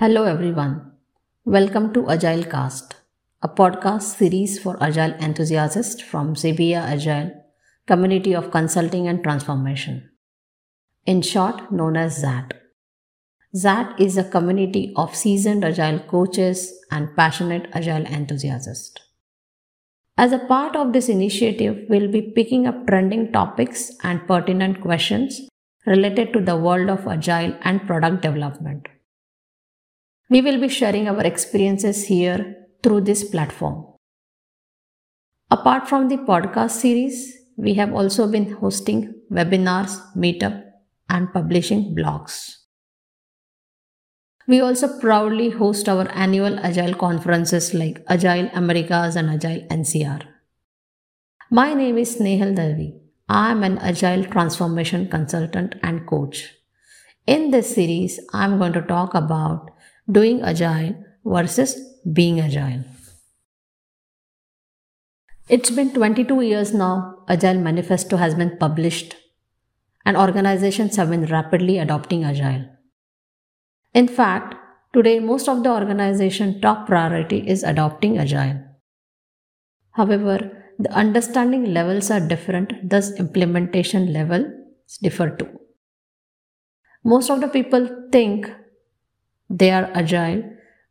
Hello, everyone. Welcome to Agile Cast, a podcast series for Agile enthusiasts from Xebia Agile, community of consulting and transformation. In short, known as XAT. XAT is a community of seasoned Agile coaches and passionate Agile enthusiasts. As a part of this initiative, we'll be picking up trending topics and pertinent questions related to the world of Agile and product development. We will be sharing our experiences here through this platform. Apart from the podcast series, we have also been hosting webinars, meetup, and publishing blogs. We also proudly host our annual Agile conferences like Agile Americas and Agile NCR. My name is Snehal Dalvi. I am an Agile transformation consultant and coach. In this series, I am going to talk about doing agile versus being agile. It's been 22 years now, Agile Manifesto has been published, and organizations have been rapidly adopting Agile. In fact, today most of the organization top priority is adopting Agile. However, the understanding levels are different, thus implementation levels differ too. Most of the people think they are agile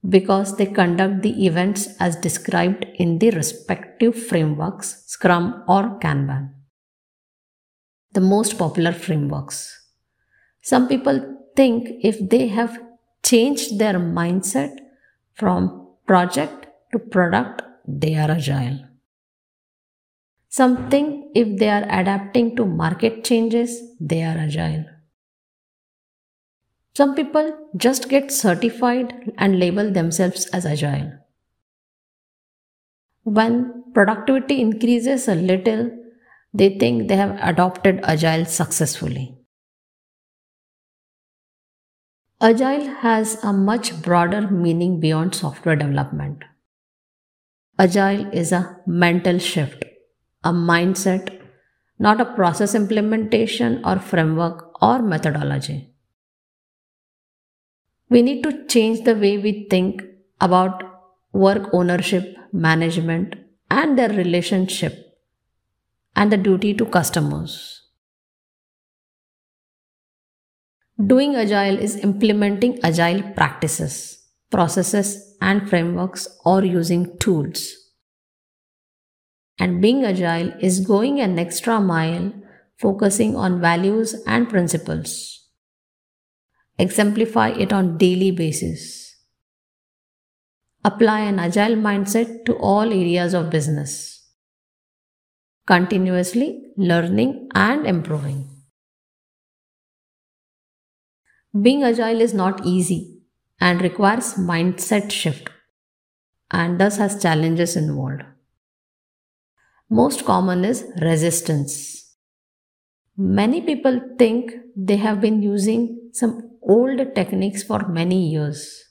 because they conduct the events as described in the respective frameworks, Scrum or Kanban. The most popular frameworks. Some people think if they have changed their mindset from project to product, they are agile. Some think if they are adapting to market changes, they are agile. Some people just get certified and label themselves as agile. When productivity increases a little, they think they have adopted agile successfully. Agile has a much broader meaning beyond software development. Agile is a mental shift, a mindset, not a process implementation or framework or methodology. We need to change the way we think about work ownership, management, and their relationship and the duty to customers. Doing Agile is implementing Agile practices, processes, and frameworks or using tools. And being Agile is going an extra mile, focusing on values and principles exemplify it on daily basis. Apply an agile mindset to all areas of business. Continuously learning and improving. Being agile is not easy and requires mindset shift and thus has challenges involved. Most common is resistance many people think they have been using some old techniques for many years.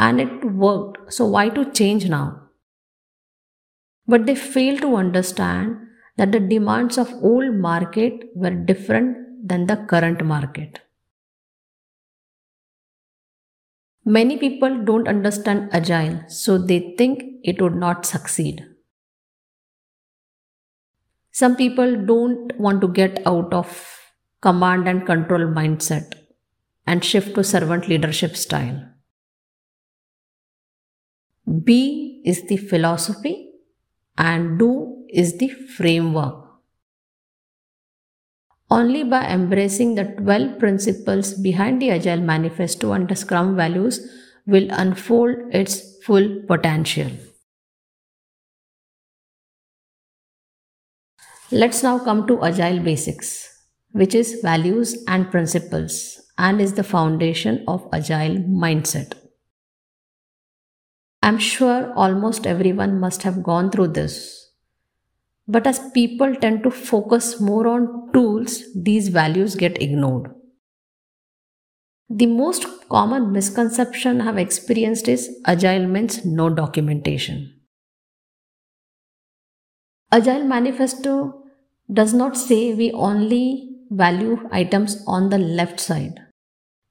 And it worked, so why to change now? But they fail to understand that the demands of old market were different than the current market. Many people don't understand agile, so they think it would not succeed. Some people don't want to get out of command and control mindset and shift to servant leadership style. Be is the philosophy and do is the framework. Only by embracing the 12 principles behind the Agile Manifesto and the Scrum values will unfold its full potential. Let's now come to Agile basics, which is values and principles and is the foundation of agile mindset. I'm sure almost everyone must have gone through this. But as people tend to focus more on tools, these values get ignored. The most common misconception I've experienced is agile means no documentation. Agile Manifesto does not say we only value items on the left side.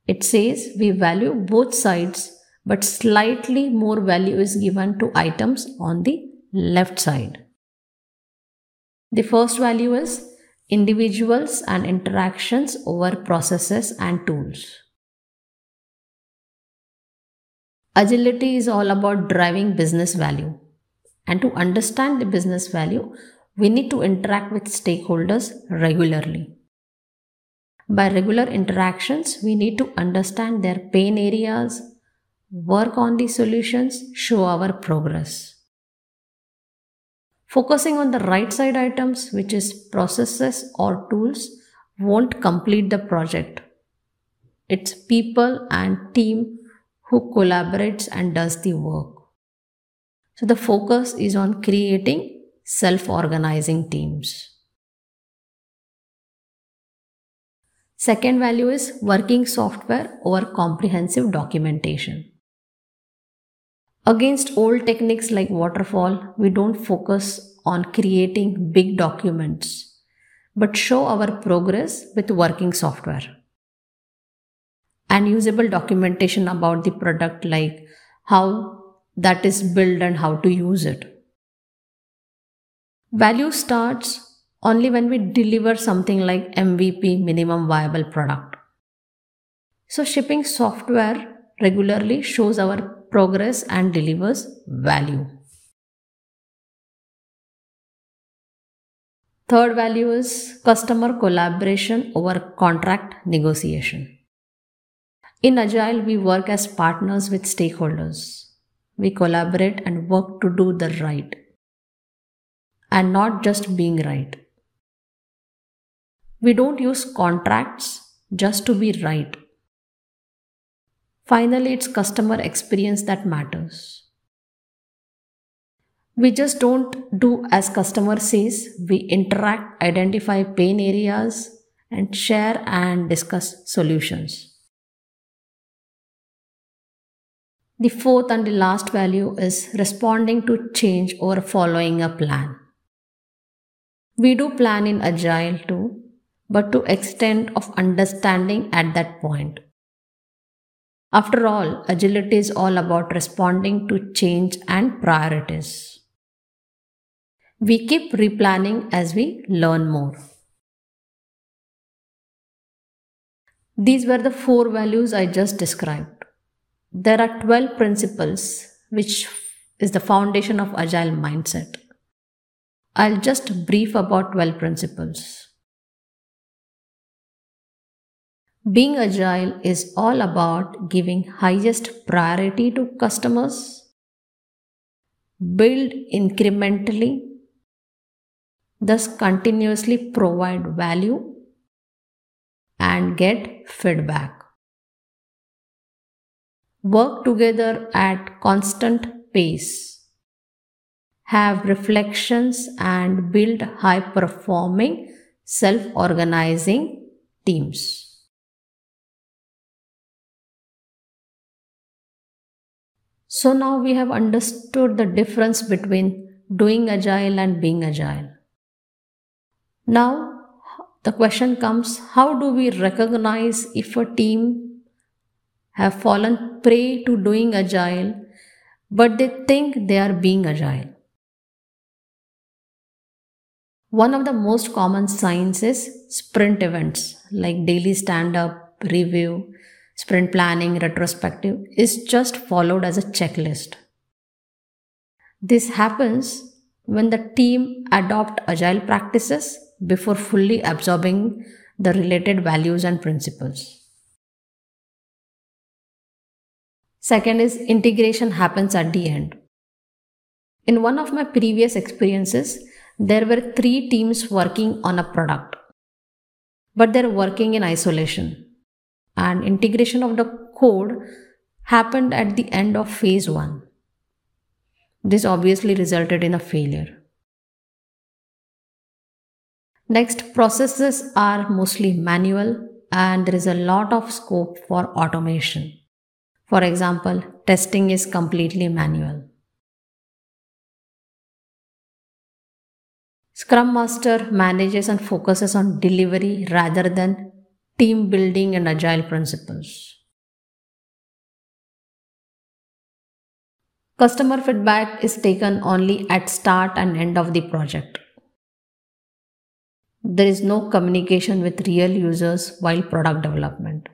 It says we value both sides, but slightly more value is given to items on the left side. The first value is individuals and interactions over processes and tools. Agility is all about driving business value. And to understand the business value, we need to interact with stakeholders regularly. By regular interactions, we need to understand their pain areas, work on the solutions, show our progress. Focusing on the right side items, which is processes or tools, won't complete the project. It's people and team who collaborates and does the work. So the focus is on creating self-organizing teams. Second value is working software over comprehensive documentation. Against old techniques like waterfall, we don't focus on creating big documents, but show our progress with working software. And usable documentation about the product, like how that is built and how to use it. Value starts only when we deliver something like MVP minimum viable product. So, shipping software regularly shows our progress and delivers value. Third value is customer collaboration over contract negotiation. In Agile, we work as partners with stakeholders. We collaborate and work to do the right and not just being right. We don't use contracts just to be right. Finally, it's customer experience that matters. We just don't do as customer says, we interact, identify pain areas, and share and discuss solutions. The fourth and the last value is responding to change or following a plan. We do plan in Agile too, but to extent of understanding at that point. After all, agility is all about responding to change and priorities. We keep replanning as we learn more. These were the four values I just described. There are 12 principles, which is the foundation of Agile mindset. I'll just brief about 12 principles. Being agile is all about giving highest priority to customers, build incrementally, thus continuously provide value and get feedback. Work together at constant pace. Have reflections and build high performing self organizing teams. So now we have understood the difference between doing agile and being agile. Now the question comes how do we recognize if a team have fallen prey to doing agile but they think they are being agile? One of the most common signs is sprint events like daily stand up, review, sprint planning retrospective is just followed as a checklist. This happens when the team adopt agile practices before fully absorbing the related values and principles. Second is integration happens at the end. In one of my previous experiences, there were three teams working on a product, but they're working in isolation and integration of the code happened at the end of phase 1. This obviously resulted in a failure. Next, processes are mostly manual and there is a lot of scope for automation. For example, testing is completely manual. Scrum Master manages and focuses on delivery rather than team building and agile principles. Customer feedback is taken only at start and end of the project. There is no communication with real users while product development.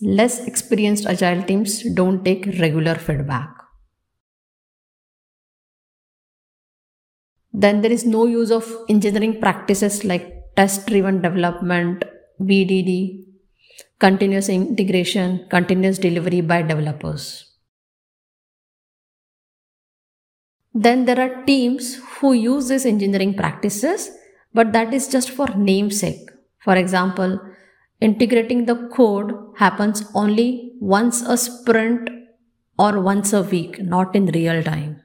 Less experienced agile teams don't take regular feedback. Then there is no use of engineering practices like test driven development, BDD, continuous integration, continuous delivery by developers. Then there are teams who use these engineering practices, but that is just for namesake. For example, integrating the code happens only once a sprint or once a week, not in real time.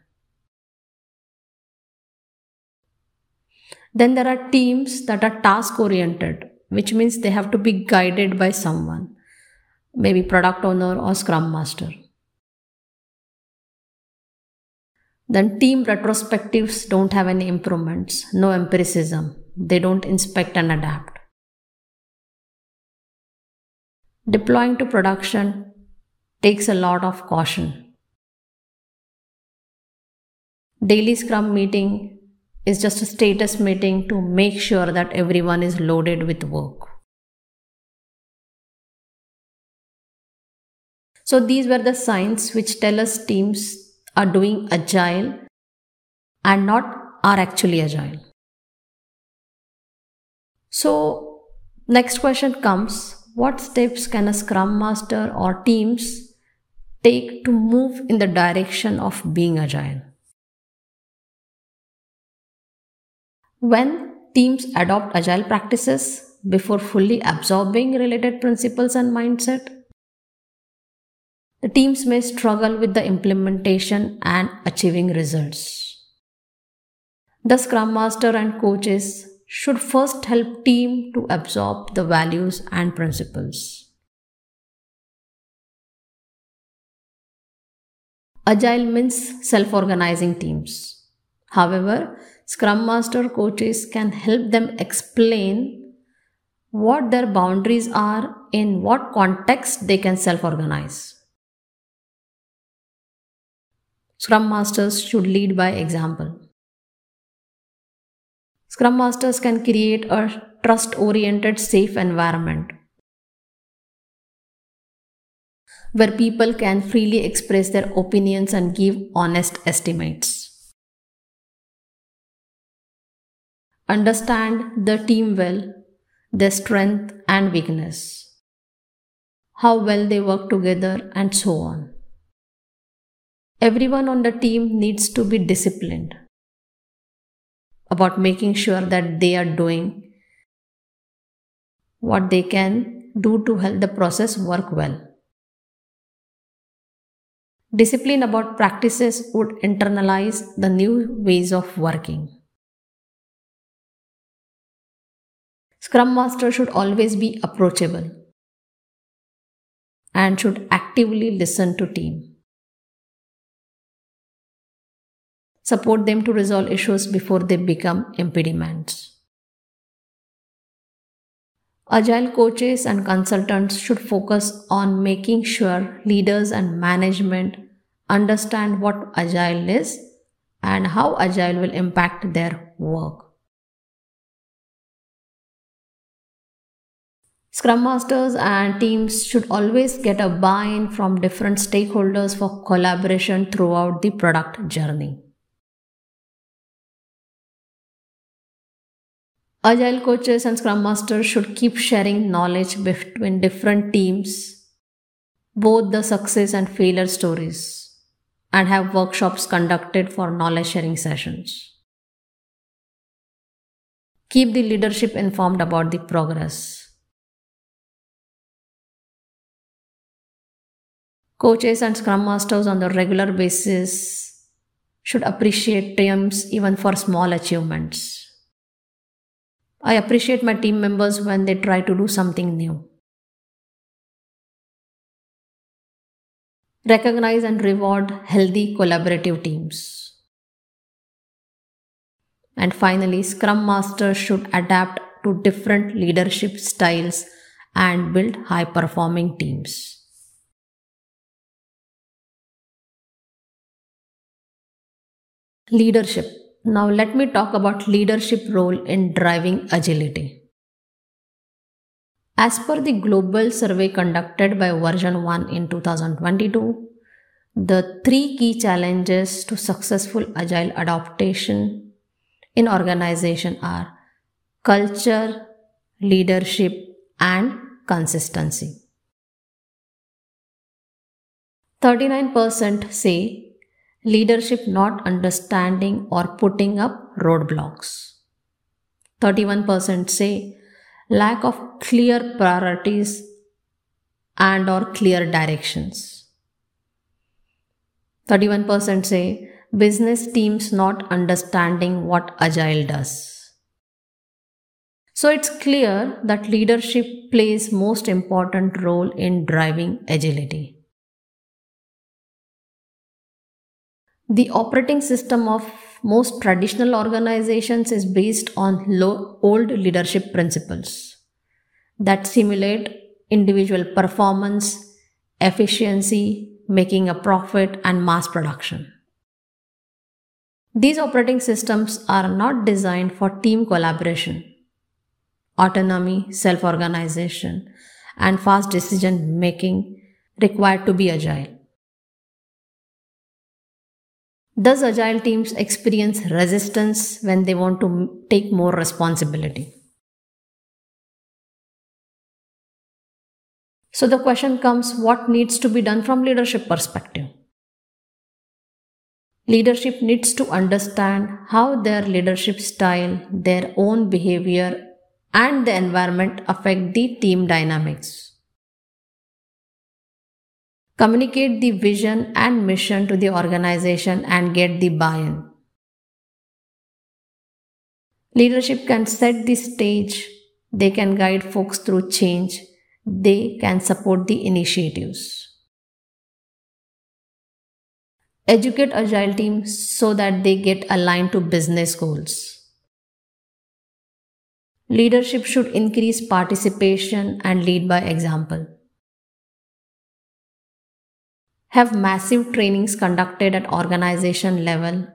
Then there are teams that are task oriented, which means they have to be guided by someone, maybe product owner or scrum master. Then team retrospectives don't have any improvements, no empiricism. They don't inspect and adapt. Deploying to production takes a lot of caution. Daily Scrum meeting is just a status meeting to make sure that everyone is loaded with work. So these were the signs which tell us teams are doing agile and not are actually agile. So next question comes what steps can a scrum master or teams take to move in the direction of being agile? When teams adopt agile practices before fully absorbing related principles and mindset, the teams may struggle with the implementation and achieving results. The Scrum Master and coaches should first help team to absorb the values and principles. Agile means self-organizing teams. However, Scrum Master coaches can help them explain what their boundaries are, in what context they can self organize. Scrum Masters should lead by example. Scrum Masters can create a trust oriented, safe environment where people can freely express their opinions and give honest estimates. Understand the team well, their strength and weakness, how well they work together, and so on. Everyone on the team needs to be disciplined about making sure that they are doing what they can do to help the process work well. Discipline about practices would internalize the new ways of working. Scrum Master should always be approachable and should actively listen to team. Support them to resolve issues before they become impediments. Agile coaches and consultants should focus on making sure leaders and management understand what Agile is and how Agile will impact their work. Scrum Masters and teams should always get a buy in from different stakeholders for collaboration throughout the product journey. Agile coaches and Scrum Masters should keep sharing knowledge between different teams, both the success and failure stories, and have workshops conducted for knowledge sharing sessions. Keep the leadership informed about the progress. Coaches and Scrum Masters on the regular basis should appreciate teams even for small achievements. I appreciate my team members when they try to do something new. Recognize and reward healthy collaborative teams. And finally, Scrum Masters should adapt to different leadership styles and build high performing teams. Leadership. Now let me talk about leadership role in driving agility. As per the global survey conducted by VersionOne in 2022, the three key challenges to successful agile adaptation in organization are culture, leadership, and consistency. 39% say leadership not understanding or putting up roadblocks. 31% say lack of clear priorities and or clear directions. 31% say business teams not understanding what agile does. So it's clear that leadership plays most important role in driving agility. The operating system of most traditional organizations is based on low, old leadership principles that simulate individual performance, efficiency, making a profit, and mass production. These operating systems are not designed for team collaboration autonomy, self organization, and fast decision making required to be agile. Does agile teams experience resistance when they want to take more responsibility? So the question comes what needs to be done from leadership perspective? Leadership needs to understand how their leadership style, their own behavior and the environment affect the team dynamics. Communicate the vision and mission to the organization and get the buy in. Leadership can set the stage, they can guide folks through change, they can support the initiatives. Educate agile teams so that they get aligned to business goals. Leadership should increase participation and lead by example. Have massive trainings conducted at organization level,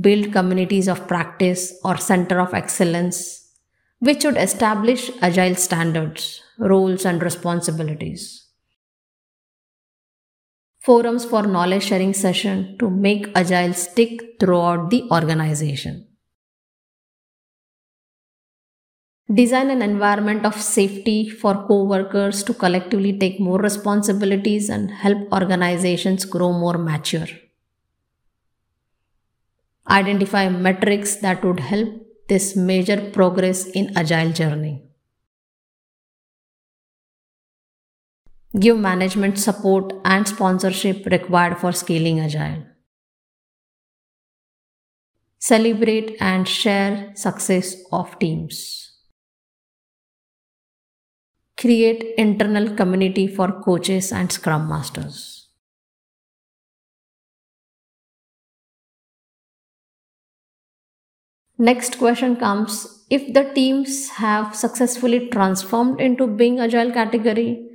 build communities of practice or center of excellence, which would establish agile standards, roles, and responsibilities. Forums for knowledge sharing session to make agile stick throughout the organization. Design an environment of safety for co workers to collectively take more responsibilities and help organizations grow more mature. Identify metrics that would help this major progress in agile journey. Give management support and sponsorship required for scaling agile. Celebrate and share success of teams create internal community for coaches and scrum masters. Next question comes if the teams have successfully transformed into being agile category,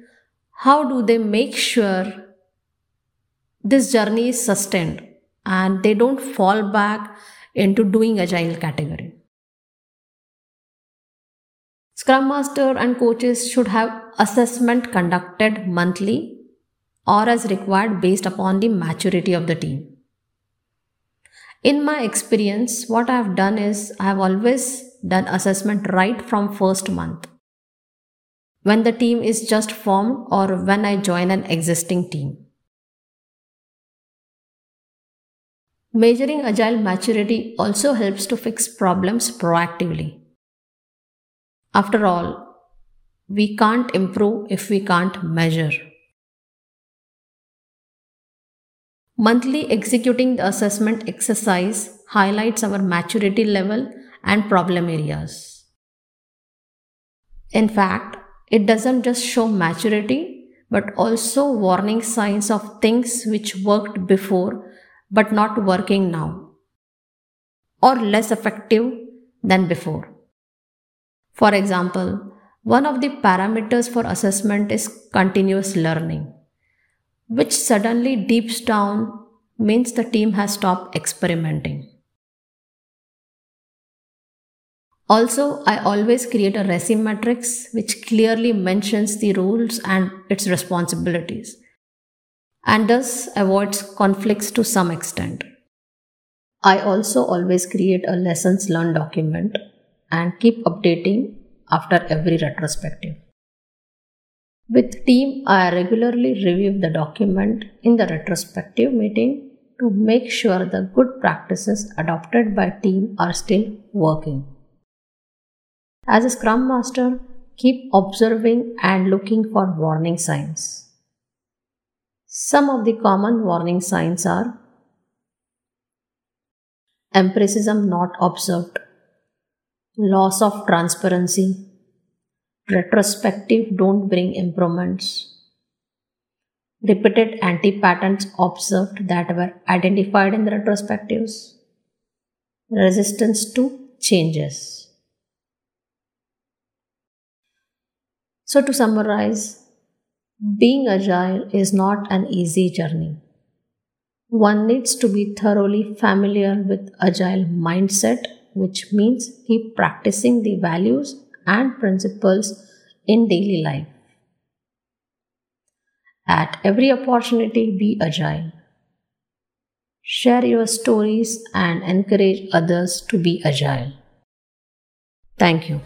how do they make sure this journey is sustained and they don't fall back into doing agile category? Scrum Master and coaches should have assessment conducted monthly or as required based upon the maturity of the team. In my experience, what I have done is I have always done assessment right from first month. When the team is just formed or when I join an existing team. Measuring agile maturity also helps to fix problems proactively. After all, we can't improve if we can't measure. Monthly executing the assessment exercise highlights our maturity level and problem areas. In fact, it doesn't just show maturity but also warning signs of things which worked before but not working now or less effective than before. For example, one of the parameters for assessment is continuous learning, which suddenly deeps down means the team has stopped experimenting. Also, I always create a RACI matrix which clearly mentions the rules and its responsibilities and thus avoids conflicts to some extent. I also always create a lessons learned document and keep updating after every retrospective. With team, I regularly review the document in the retrospective meeting to make sure the good practices adopted by team are still working. As a scrum master, keep observing and looking for warning signs. Some of the common warning signs are empiricism not observed, loss of transparency, retrospective don't bring improvements, repeated anti patterns observed that were identified in the retrospectives, resistance to changes. So, to summarize, being agile is not an easy journey. One needs to be thoroughly familiar with agile mindset, which means keep practicing the values and principles in daily life. At every opportunity, be agile. Share your stories and encourage others to be agile. Thank you.